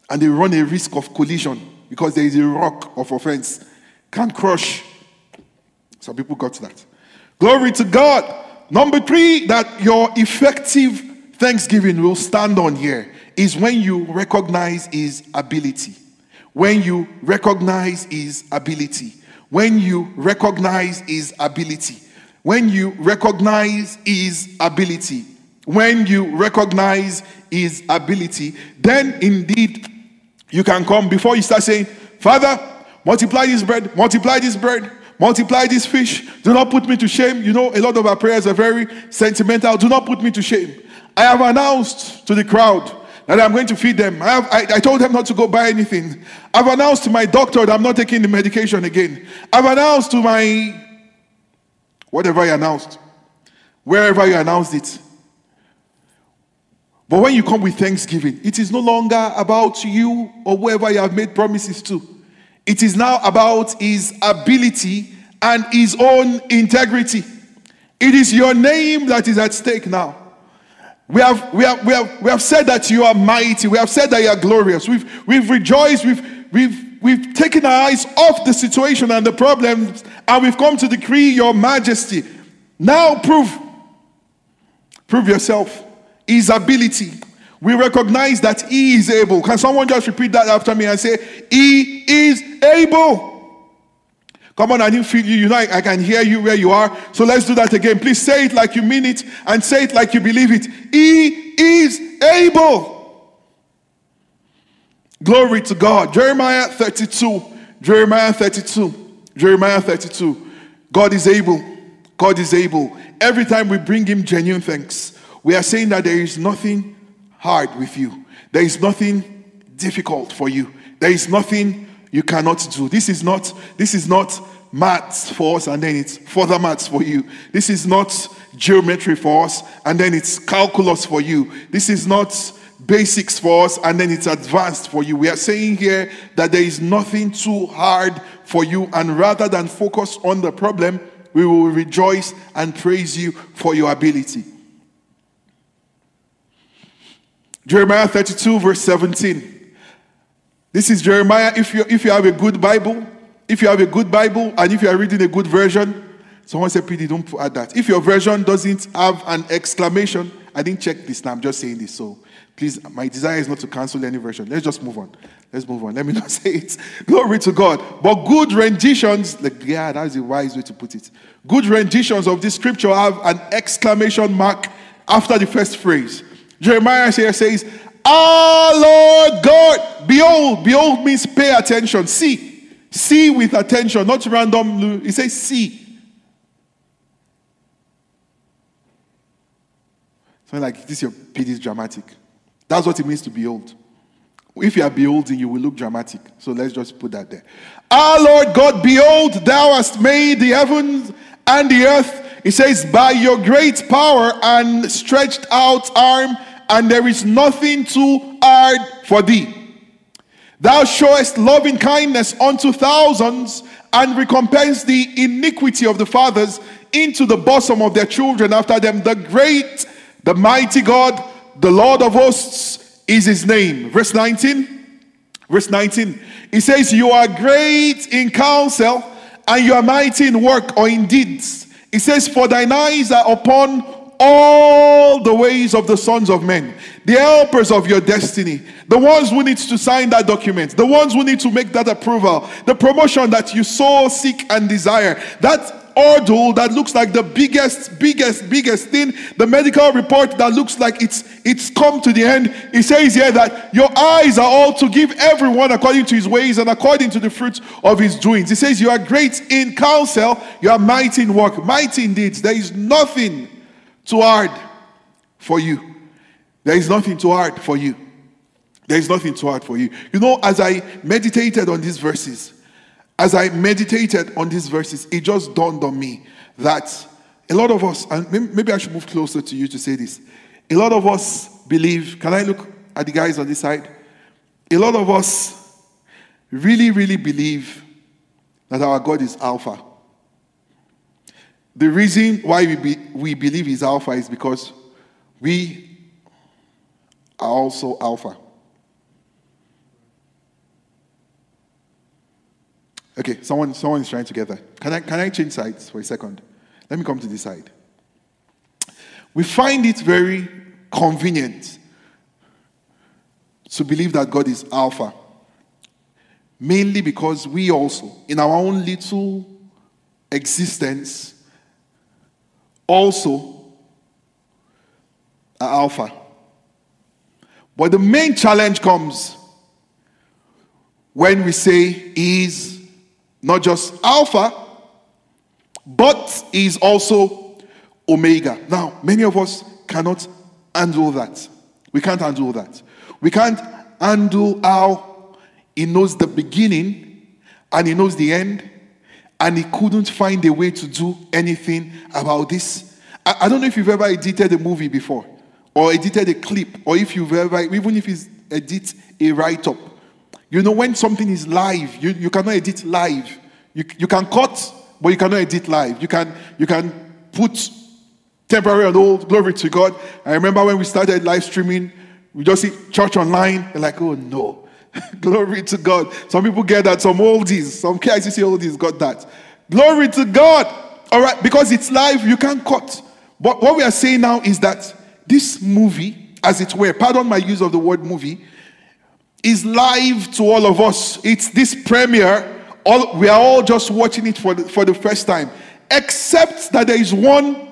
And they run a risk of collision because there is a rock of offense. Can't crush. Some people got that. Glory to God. Number three, that your effective thanksgiving will stand on here is when you recognize his ability. When you recognize his ability. When you recognize his ability. When you recognize his ability. When you recognize his ability, then indeed you can come before you start saying, Father, multiply this bread, multiply this bread, multiply this fish. Do not put me to shame. You know, a lot of our prayers are very sentimental. Do not put me to shame. I have announced to the crowd that I'm going to feed them. I, have, I, I, told them not to go buy anything. I've announced to my doctor that I'm not taking the medication again. I've announced to my whatever I announced, wherever you announced it. But when you come with thanksgiving, it is no longer about you or whoever you have made promises to. It is now about his ability and his own integrity. It is your name that is at stake now. We have, we have, we have, we have said that you are mighty. We have said that you are glorious. We've, we've rejoiced. We've, we've, we've taken our eyes off the situation and the problems, and we've come to decree your majesty. Now prove. Prove yourself. His ability. We recognize that He is able. Can someone just repeat that after me and say, He is able? Come on, I didn't feel you. You know, I, I, can hear you where you are. So let's do that again. Please say it like you mean it and say it like you believe it. He is able. Glory to God. Jeremiah 32. Jeremiah 32. Jeremiah 32. God is able. God is able. Every time we bring Him genuine thanks, we are saying that there is nothing hard with you, there is nothing difficult for you, there is nothing you cannot do. This is not, this is not maths for us and then it's further maths for you. This is not geometry for us and then it's calculus for you. This is not basics for us and then it's advanced for you. We are saying here that there is nothing too hard for you and rather than focus on the problem, we will rejoice and praise you for your ability. Jeremiah 32, verse 17. This is Jeremiah. If you, if you have a good Bible, if you have a good Bible, and if you are reading a good version, someone said, PD, don't add that. If your version doesn't have an exclamation, I didn't check this now, I'm just saying this. So please, my desire is not to cancel any version. Let's just move on. Let's move on. Let me not say it. Glory to God. But good renditions, like, yeah, that's a wise way to put it. Good renditions of this scripture have an exclamation mark after the first phrase. Jeremiah here says, our Lord God. Behold, behold means pay attention. See. See with attention, not random. He says, see. Something like this, your PD is dramatic. That's what it means to behold. If you are beholding, you will look dramatic. So let's just put that there. Our Lord God, behold, thou hast made the heavens and the earth. He says, by your great power and stretched out arm and there is nothing too hard for thee. Thou showest loving kindness unto thousands, and recompense the iniquity of the fathers into the bosom of their children after them. The great, the mighty God, the Lord of hosts is his name. Verse 19. Verse 19. He says, You are great in counsel, and you are mighty in work or in deeds. He says, For thine eyes are upon all the ways of the sons of men, the helpers of your destiny, the ones who need to sign that document, the ones who need to make that approval, the promotion that you so seek and desire, that ordeal that looks like the biggest, biggest, biggest thing, the medical report that looks like it's it's come to the end. He says here that your eyes are all to give everyone according to his ways and according to the fruits of his doings. He says, You are great in counsel, you are mighty in work, mighty in deeds. There is nothing too hard for you. There is nothing too hard for you. There is nothing too hard for you. You know, as I meditated on these verses, as I meditated on these verses, it just dawned on me that a lot of us, and maybe I should move closer to you to say this. A lot of us believe, can I look at the guys on this side? A lot of us really, really believe that our God is Alpha. The reason why we, be, we believe he's Alpha is because we are also Alpha. Okay, someone, someone is trying to get that. Can I, can I change sides for a second? Let me come to this side. We find it very convenient to believe that God is Alpha, mainly because we also, in our own little existence, also Alpha. But the main challenge comes when we say is not just Alpha, but is also Omega. Now, many of us cannot handle that. We can't handle that. We can't handle how he knows the beginning and he knows the end, and he couldn't find a way to do anything about this. I, I don't know if you've ever edited a movie before, or edited a clip, or if you've ever, even if it's edit a write up. You know, when something is live, you, you cannot edit live. You, you can cut, but you cannot edit live. You can, you can put temporary and hold, glory to God. I remember when we started live streaming, we just see church online, they're like, oh no. glory to God. Some people get that, some oldies, some KICC oldies got that. Glory to God. All right, because it's live, you can't cut. But what we are saying now is that this movie, as it were, pardon my use of the word movie, is live to all of us. It's this premiere. All, we are all just watching it for the, for the first time. Except that there is one,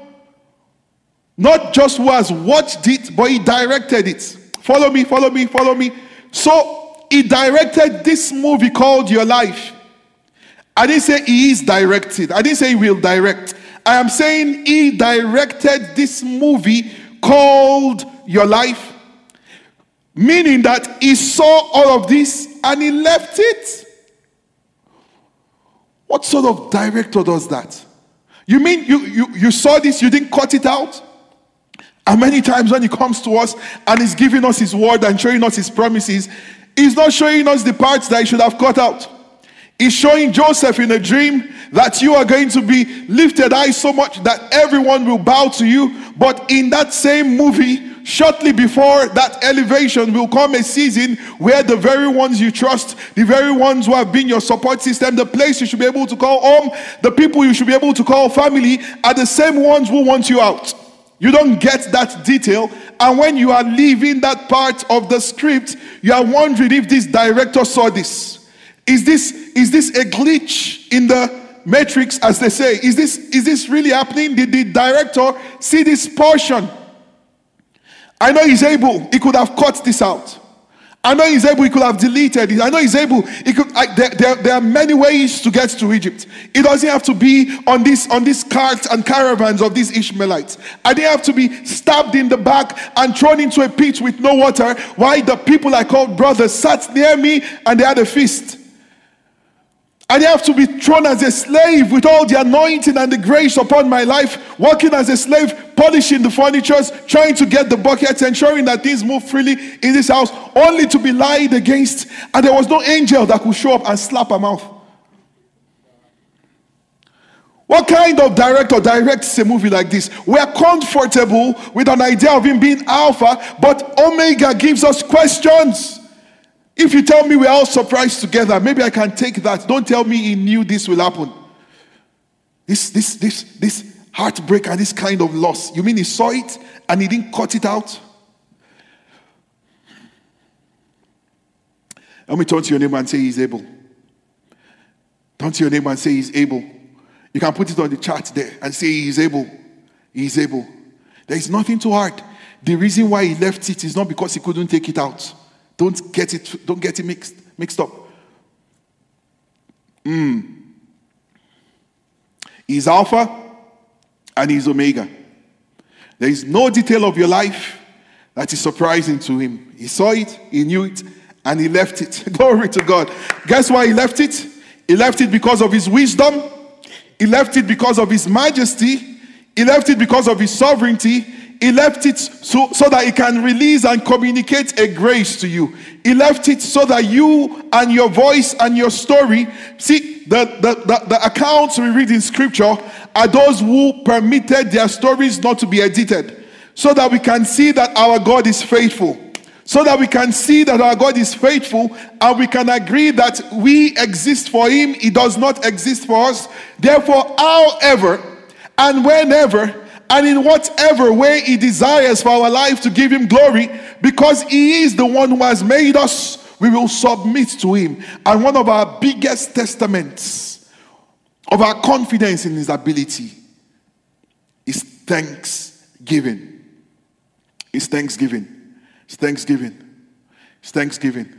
not just who has watched it, but he directed it. Follow me, follow me, follow me. So he directed this movie called Your Life. I didn't say he is directed. I didn't say he will direct. I am saying he directed this movie called Your Life. Meaning that he saw all of this and he left it. What sort of director does that? You mean you, you, you saw this, you didn't cut it out? And many times when he comes to us and he's giving us his word and showing us his promises, he's not showing us the parts that he should have cut out. He's showing Joseph in a dream that you are going to be lifted high so much that everyone will bow to you. But in that same movie, shortly before that elevation will come a season where the very ones you trust, the very ones who have been your support system, the place you should be able to call home, the people you should be able to call family, are the same ones who want you out. You don't get that detail. And when you are leaving that part of the script, you are wondering if this director saw this. Is this, is this a glitch in the matrix, as they say? Is this, is this really happening? Did the director see this portion? I know he's able, he could have cut this out. I know he's able, he could have deleted it. I know he's able, he could, I, there, there, there, are many ways to get to Egypt. It doesn't have to be on this on these carts and caravans of these Ishmaelites. I didn't have to be stabbed in the back and thrown into a pit with no water while the people I called brothers sat near me and they had a feast. I have to be thrown as a slave with all the anointing and the grace upon my life, working as a slave, polishing the furnitures, trying to get the buckets, ensuring that things move freely in this house, only to be lied against. And there was no angel that could show up and slap a mouth. What kind of director directs a movie like this? We are comfortable with an idea of him being Alpha, but Omega gives us questions. If you tell me we're all surprised together, maybe I can take that. Don't tell me he knew this will happen. This, this, this, this heartbreak and this kind of loss. You mean he saw it and he didn't cut it out? Let me turn to your neighbor and say he's able. Turn to your neighbor and say he's able. You can put it on the chart there and say he's able. He's able. There is nothing too hard. The reason why he left it is not because he couldn't take it out. Don't get it, don't get it mixed, mixed up. Mm. He's Alpha and he's Omega. There is no detail of your life that is surprising to him. He saw it, he knew it, and he left it. Glory to God. Guess why he left it? He left it because of his wisdom. He left it because of his majesty. He left it because of his sovereignty. He left it so, so that he can release and communicate a grace to you. He left it so that you and your voice and your story see the, the, the, the accounts we read in scripture are those who permitted their stories not to be edited so that we can see that our God is faithful so that we can see that our God is faithful and we can agree that we exist for Him, He does not exist for us. Therefore, however and whenever and in whatever way He desires for our life to give Him glory, because He is the one who has made us, we will submit to Him. And one of our biggest testaments of our confidence in His ability is thanksgiving. Is thanksgiving. It's Thanksgiving. It's Thanksgiving.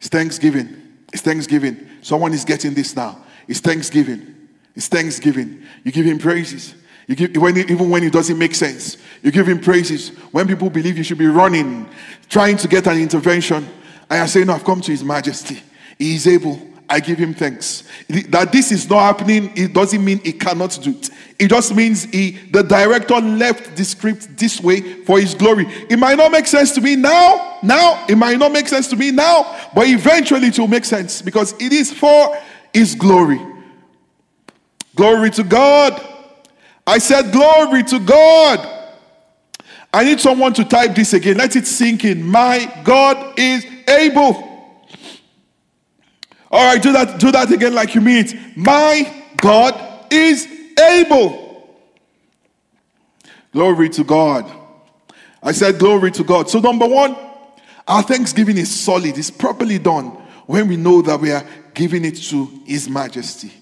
It's Thanksgiving. It's Thanksgiving. Someone is getting this now. It's Thanksgiving. It's Thanksgiving. You give him praises. You give when even when it doesn't make sense. You give him praises. When people believe you should be running, trying to get an intervention, I say, No, I've come to His Majesty. He is able. I give him thanks. That this is not happening, it doesn't mean he cannot do it. It just means he, the director left the script this way for his glory. It might not make sense to me now, now, it might not make sense to me now, but eventually it will make sense because it is for his glory. Glory to God. I said, Glory to God. I need someone to type this again. Let it sink in. My God is able. All right, do that, do that again like you mean it. My God is able. Glory to God. I said, Glory to God. So, number one, our thanksgiving is solid, it's properly done when we know that we are giving it to His Majesty.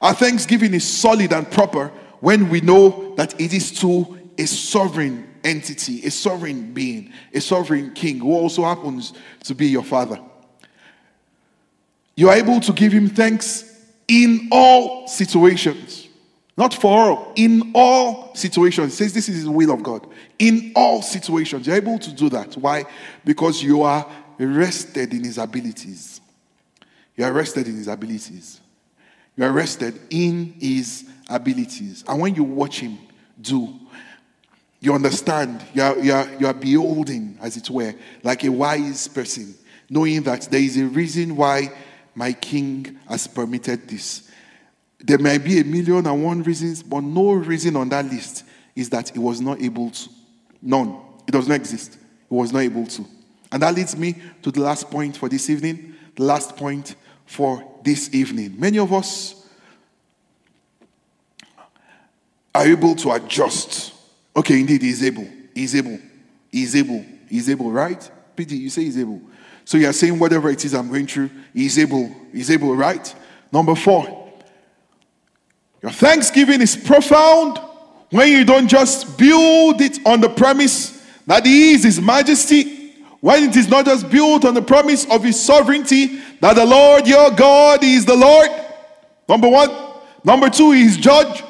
Our thanksgiving is solid and proper when we know that it is to a sovereign entity, a sovereign being, a sovereign king who also happens to be your father. You are able to give him thanks in all situations. Not for all, in all situations. It says this is the will of God. In all situations. You're able to do that. Why? Because you are rested in his abilities. You are rested in his abilities. You are rested in his abilities. And when you watch him do, you understand, you are, you, are, you are beholding, as it were, like a wise person, knowing that there is a reason why my king has permitted this. There may be a million and one reasons, but no reason on that list is that he was not able to. None. It does not exist. He was not able to. And that leads me to the last point for this evening. The last point for this evening. Many of us are able to adjust. Okay, indeed, he's able. He's able. He's able. He's able, right? PD, you say he's able. So you are saying whatever it is I'm going through, He's able. He's able, right? Number four, your thanksgiving is profound when you don't just build it on the premise that He is His majesty, when it is not just built on the promise of His sovereignty, that the Lord your God is the Lord. Number one. Number two, He is judge.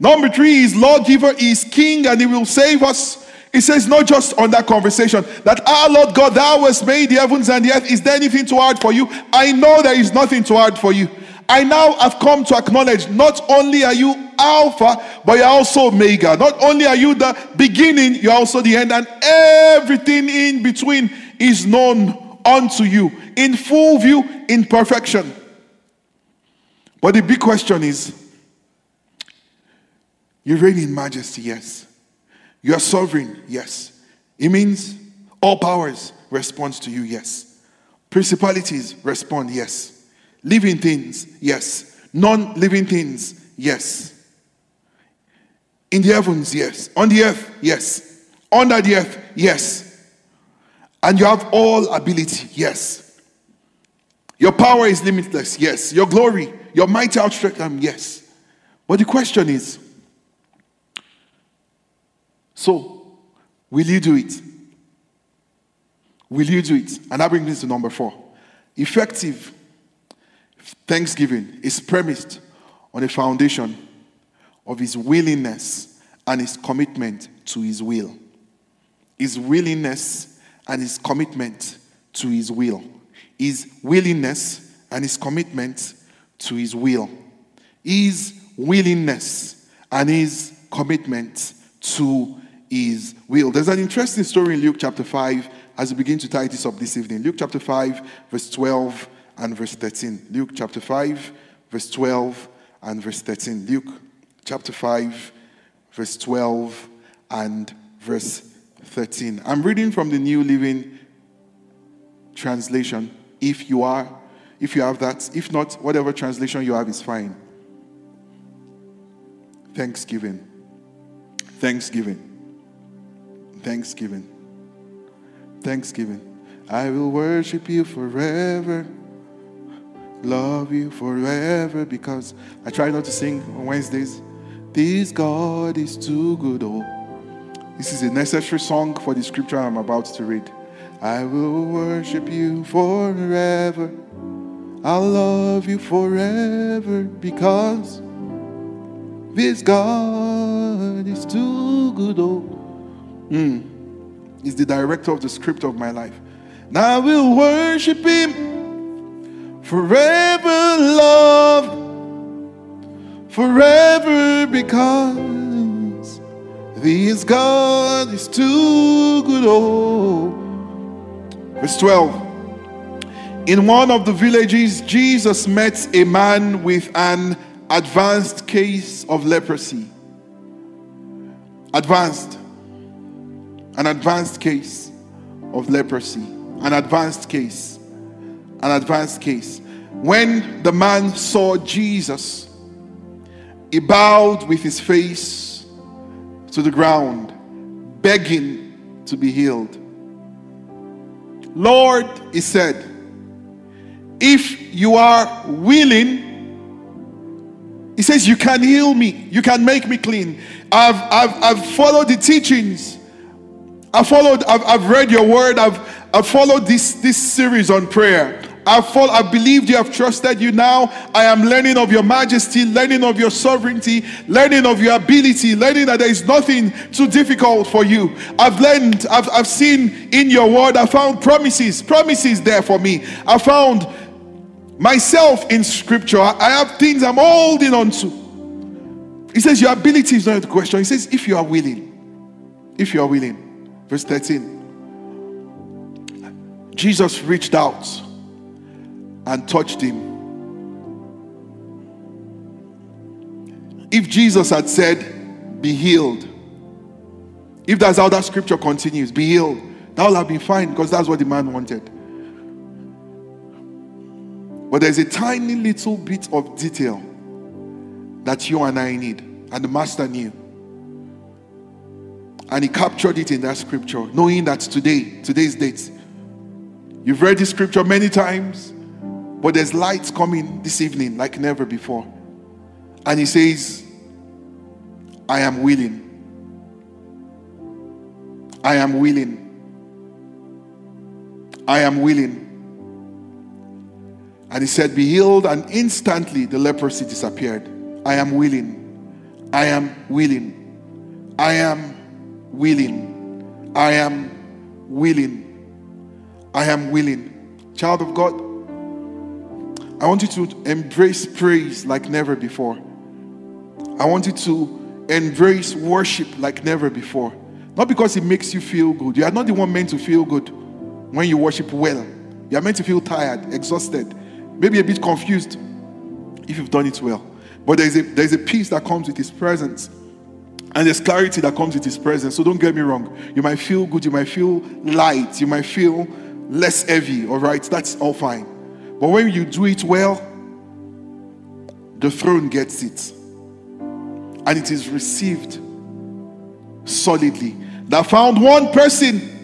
Number three, is lawgiver, Giver is king, and He will save us. It says, not just on that conversation, that our Lord God, thou hast made the heavens and the earth. Is there anything too hard for you? I know there is nothing too hard for you. I now have come to acknowledge not only are you Alpha, but you're also Omega. Not only are you the beginning, you're also the end, and everything in between is known unto you in full view, in perfection. But the big question is you reign in majesty, yes. You are sovereign, yes. It means all powers respond to you, yes. Principalities respond, yes. Living things, yes. Non living things, yes. In the heavens, yes. On the earth, yes. Under the earth, yes. And you have all ability, yes. Your power is limitless, yes. Your glory, your mighty outstretched arm, yes. But the question is, so, will you do it? Will you do it? And that brings me to number four. Effective thanksgiving is premised on a foundation of his willingness and his commitment to his will. His willingness and his commitment to his will. His willingness and his commitment to his will. His willingness and his commitment to his will. There's an interesting story in Luke chapter 5 as we begin to tie this up this evening. Luke chapter 5, verse 12 and verse 13. Luke chapter 5, verse 12 and verse 13. Luke chapter 5, verse 12 and verse 13. I'm reading from the New Living translation if you are, if you have that. If not, whatever translation you have is fine. Thanksgiving. Thanksgiving. Thanksgiving. Thanksgiving. I will worship you forever. Love you forever because I try not to sing on Wednesdays. This God is too good. Oh, this is a necessary song for the scripture I'm about to read. I will worship you forever. I'll love you forever because this God is too good. Oh, mm. He's the director of the script of my life. Now I will worship Him forever, love, forever because this God is too good. Oh, verse 12. In one of the villages, Jesus met a man with an advanced case of leprosy. Advanced. An advanced case of leprosy. An advanced case. An advanced case. When the man saw Jesus, he bowed with his face to the ground, begging to be healed. Lord, he said, if you are willing, he says, You can heal me, you can make me clean. I've, I've, I've followed the teachings. I've followed, I've, I've read your word, I've, I've followed this, this series on prayer. I've, followed, I've believed you, I've trusted you. Now I am learning of your majesty, learning of your sovereignty, learning of your ability, learning that there is nothing too difficult for you. I've learned, I've, I've seen in your word, I found promises, promises there for me. I found myself in scripture. I have things I'm holding on to. He says, Your ability is not the question. He says, If you are willing, if you are willing. Verse 13. Jesus reached out and touched him. If Jesus had said, Be healed, if that's how that scripture continues, be healed, that would have been fine because that's what the man wanted. But there's a tiny little bit of detail that you and I need, and the master knew. And he captured it in that scripture, knowing that today, today's date, you've read this scripture many times, but there's light coming this evening like never before. And he says, I am willing. I am willing. I am willing. And he said, Be healed. And instantly the leprosy disappeared. I am willing. I am willing. I am willing. I am willing. I am willing. Child of God, I want you to embrace praise like never before. I want you to embrace worship like never before. Not because it makes you feel good. You are not the one meant to feel good when you worship well. You are meant to feel tired, exhausted, maybe a bit confused if you've done it well. But there's a, there's a peace that comes with His presence. And there's clarity that comes with His presence. So don't get me wrong. You might feel good, you might feel light, you might feel less heavy, all right? That's all fine. But when you do it well, the throne gets it. And it is received solidly. That found one person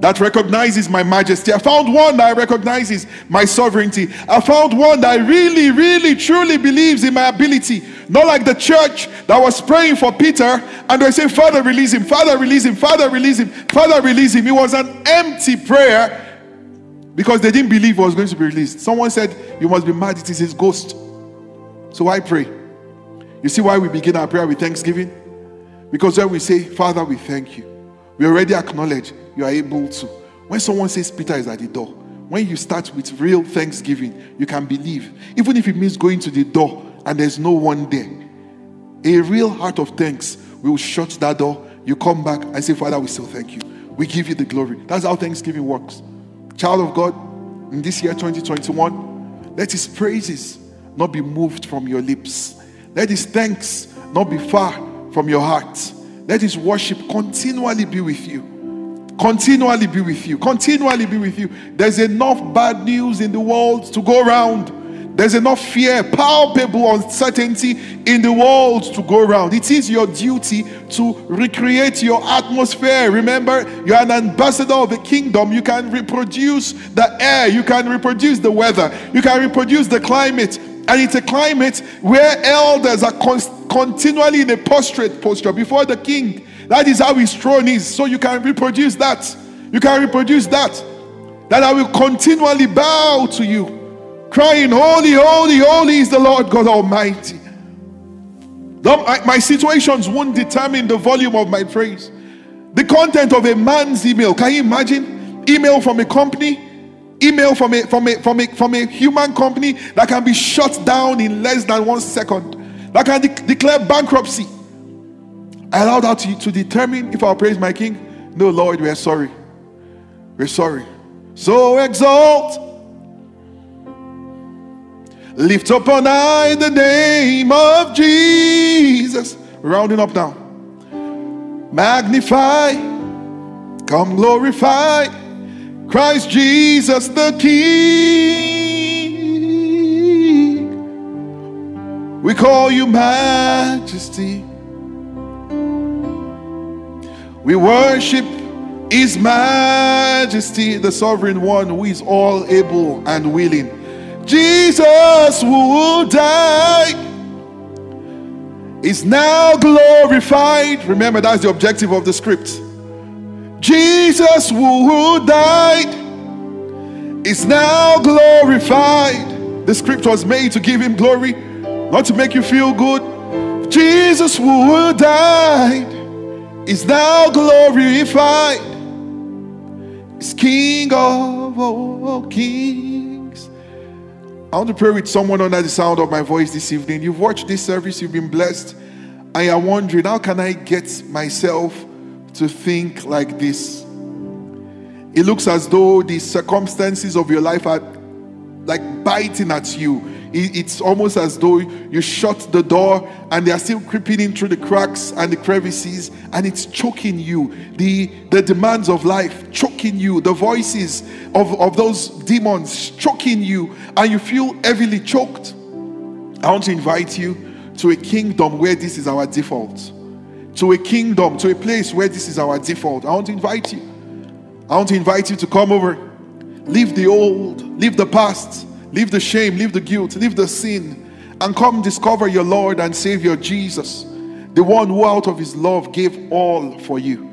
that recognizes my majesty. I found one that recognizes my sovereignty. I found one that really, really, truly believes in my ability. Not like the church that was praying for Peter and they say, Father, release him, Father, release him, Father, release him, Father, release him. It was an empty prayer because they didn't believe it was going to be released. Someone said, You must be mad, it is his ghost. So why pray? You see why we begin our prayer with thanksgiving? Because when we say, Father, we thank you, we already acknowledge you are able to. When someone says Peter is at the door, when you start with real thanksgiving, you can believe. Even if it means going to the door and there's no one there, a real heart of thanks will shut that door. You come back and say, Father, we still thank you. We give you the glory. That's how thanksgiving works. Child of God, in this year 2021, let his praises not be moved from your lips. Let his thanks not be far from your heart. Let his worship continually be with you. Continually be with you. Continually be with you. There's enough bad news in the world to go around. There's enough fear, palpable uncertainty in the world to go around. It is your duty to recreate your atmosphere. Remember, you're an ambassador of the kingdom. You can reproduce the air, you can reproduce the weather, you can reproduce the climate. And it's a climate where elders are con- continually in a prostrate posture before the king. That is how his throne is. So you can reproduce that. You can reproduce that. That I will continually bow to you crying, Holy, holy, holy is the Lord God Almighty. My situations won't determine the volume of my praise. The content of a man's email, can you imagine? Email from a company, email from a, from a, from a, from a human company that can be shut down in less than one second, that can de- declare bankruptcy. Allow that to, to determine if I'll praise my king. No, Lord, we are sorry. We're sorry. So exalt Lift up on high the name of Jesus. Rounding up now. Magnify, come glorify Christ Jesus the King. We call you majesty. We worship His majesty, the sovereign one who is all able and willing Jesus who died is now glorified. Remember, that's the objective of the script. Jesus who died is now glorified. The script was made to give him glory, not to make you feel good. Jesus who died is now glorified. Is King of all kings. I want to pray with someone under the sound of my voice this evening. You've watched this service, you've been blessed, and you're wondering, how can I get myself to think like this? It looks as though the circumstances of your life are like biting at you it's almost as though you shut the door and they are still creeping in through the cracks and the crevices and it's choking you. The, the demands of life choking you, the voices of, of those demons choking you, and you feel heavily choked. I want to invite you to a kingdom where this is our default. To a kingdom, to a place where this is our default. I want to invite you. I want to invite you to come over. Leave the old, leave the past Leave the shame, leave the guilt, leave the sin, and come discover your Lord and Savior Jesus, the one who out of his love gave all for you.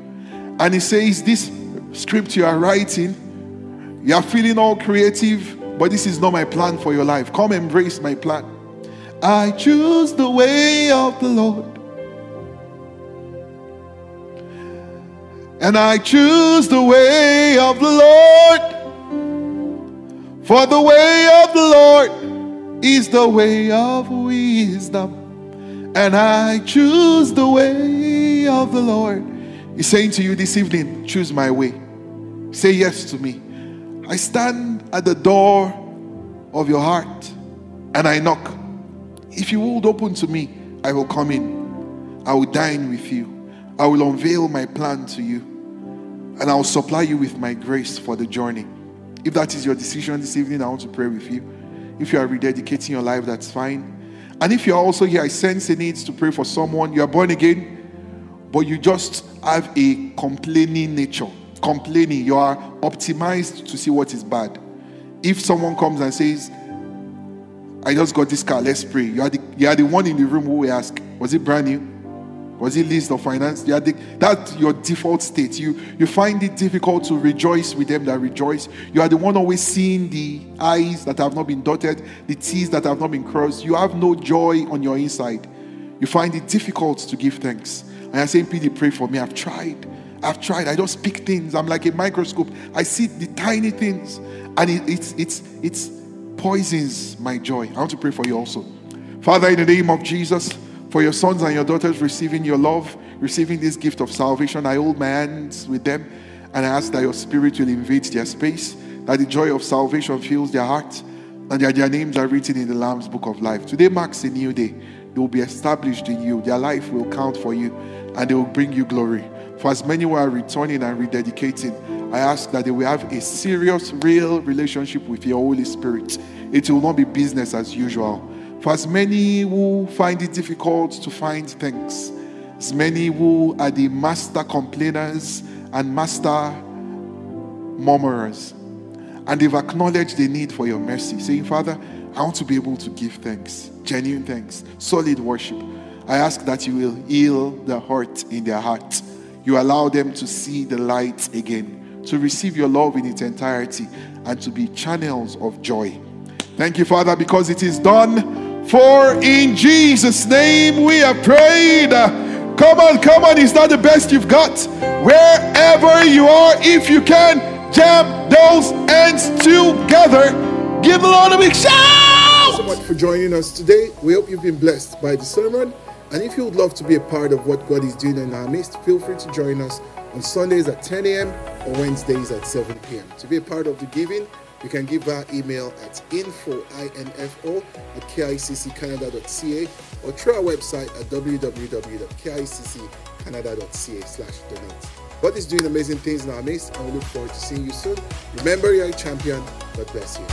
And he says, This script you are writing, you are feeling all creative, but this is not my plan for your life. Come embrace my plan. I choose the way of the Lord. And I choose the way of the Lord. For the way of the Lord is the way of wisdom, and I choose the way of the Lord. He's saying to you this evening, choose my way. Say yes to me. I stand at the door of your heart and I knock. If you would open to me, I will come in. I will dine with you. I will unveil my plan to you. And I will supply you with my grace for the journey. If that is your decision this evening, I want to pray with you. If you are rededicating your life, that's fine. And if you're also here, I sense a need to pray for someone. You are born again, but you just have a complaining nature. Complaining. You are optimized to see what is bad. If someone comes and says, I just got this car, let's pray. You are the, you are the one in the room who will ask, Was it brand new? Was it leased or financed? Yeah, that's your default state. You, you find it difficult to rejoice with them that rejoice. You are the one always seeing the I's that have not been dotted, the T's that have not been crossed. You have no joy on your inside. You find it difficult to give thanks. And I say, PD, pray for me. I've tried. I've tried. I just pick things. I'm like a microscope. I see the tiny things, and it, it's it's it's poisons my joy. I want to pray for you also. Father, in the name of Jesus for your sons and your daughters receiving your love, receiving this gift of salvation. I hold my hands with them and I ask that your spirit will invade their space, that the joy of salvation fills their heart, and that their names are written in the Lamb's book of life. Today marks a new day. They will be established in you. Their life will count for you and they will bring you glory. For as many who are returning and rededicating, I ask that they will have a serious, real relationship with your Holy Spirit. It will not be business as usual. For as many who find it difficult to find things, as many who are the master complainers and master murmurers, and they've acknowledged the need for your mercy, saying, Father, I want to be able to give thanks, genuine thanks, solid worship. I ask that you will heal the hurt in their heart. You allow them to see the light again, to receive your love in its entirety, and to be channels of joy. Thank you, Father, because it is done. For in Jesus' name we have prayed. Come on, come on. Is that the best you've got? Wherever you are, if you can, jam those ends together. Give the Lord a big shout. So much for joining us today. We hope you've been blessed by the sermon. And if you would love to be a part of what God is doing in our midst, feel free to join us on Sundays at 10 a.m. or Wednesdays at 7 p.m. To be a part of the giving, you can give our email at info, I-N-F-O, at KICCCanada.ca or through our website at www.KICCCanada.ca slash donate. But it's doing amazing things in our midst and we look forward to seeing you soon. Remember, you're a champion. God bless you.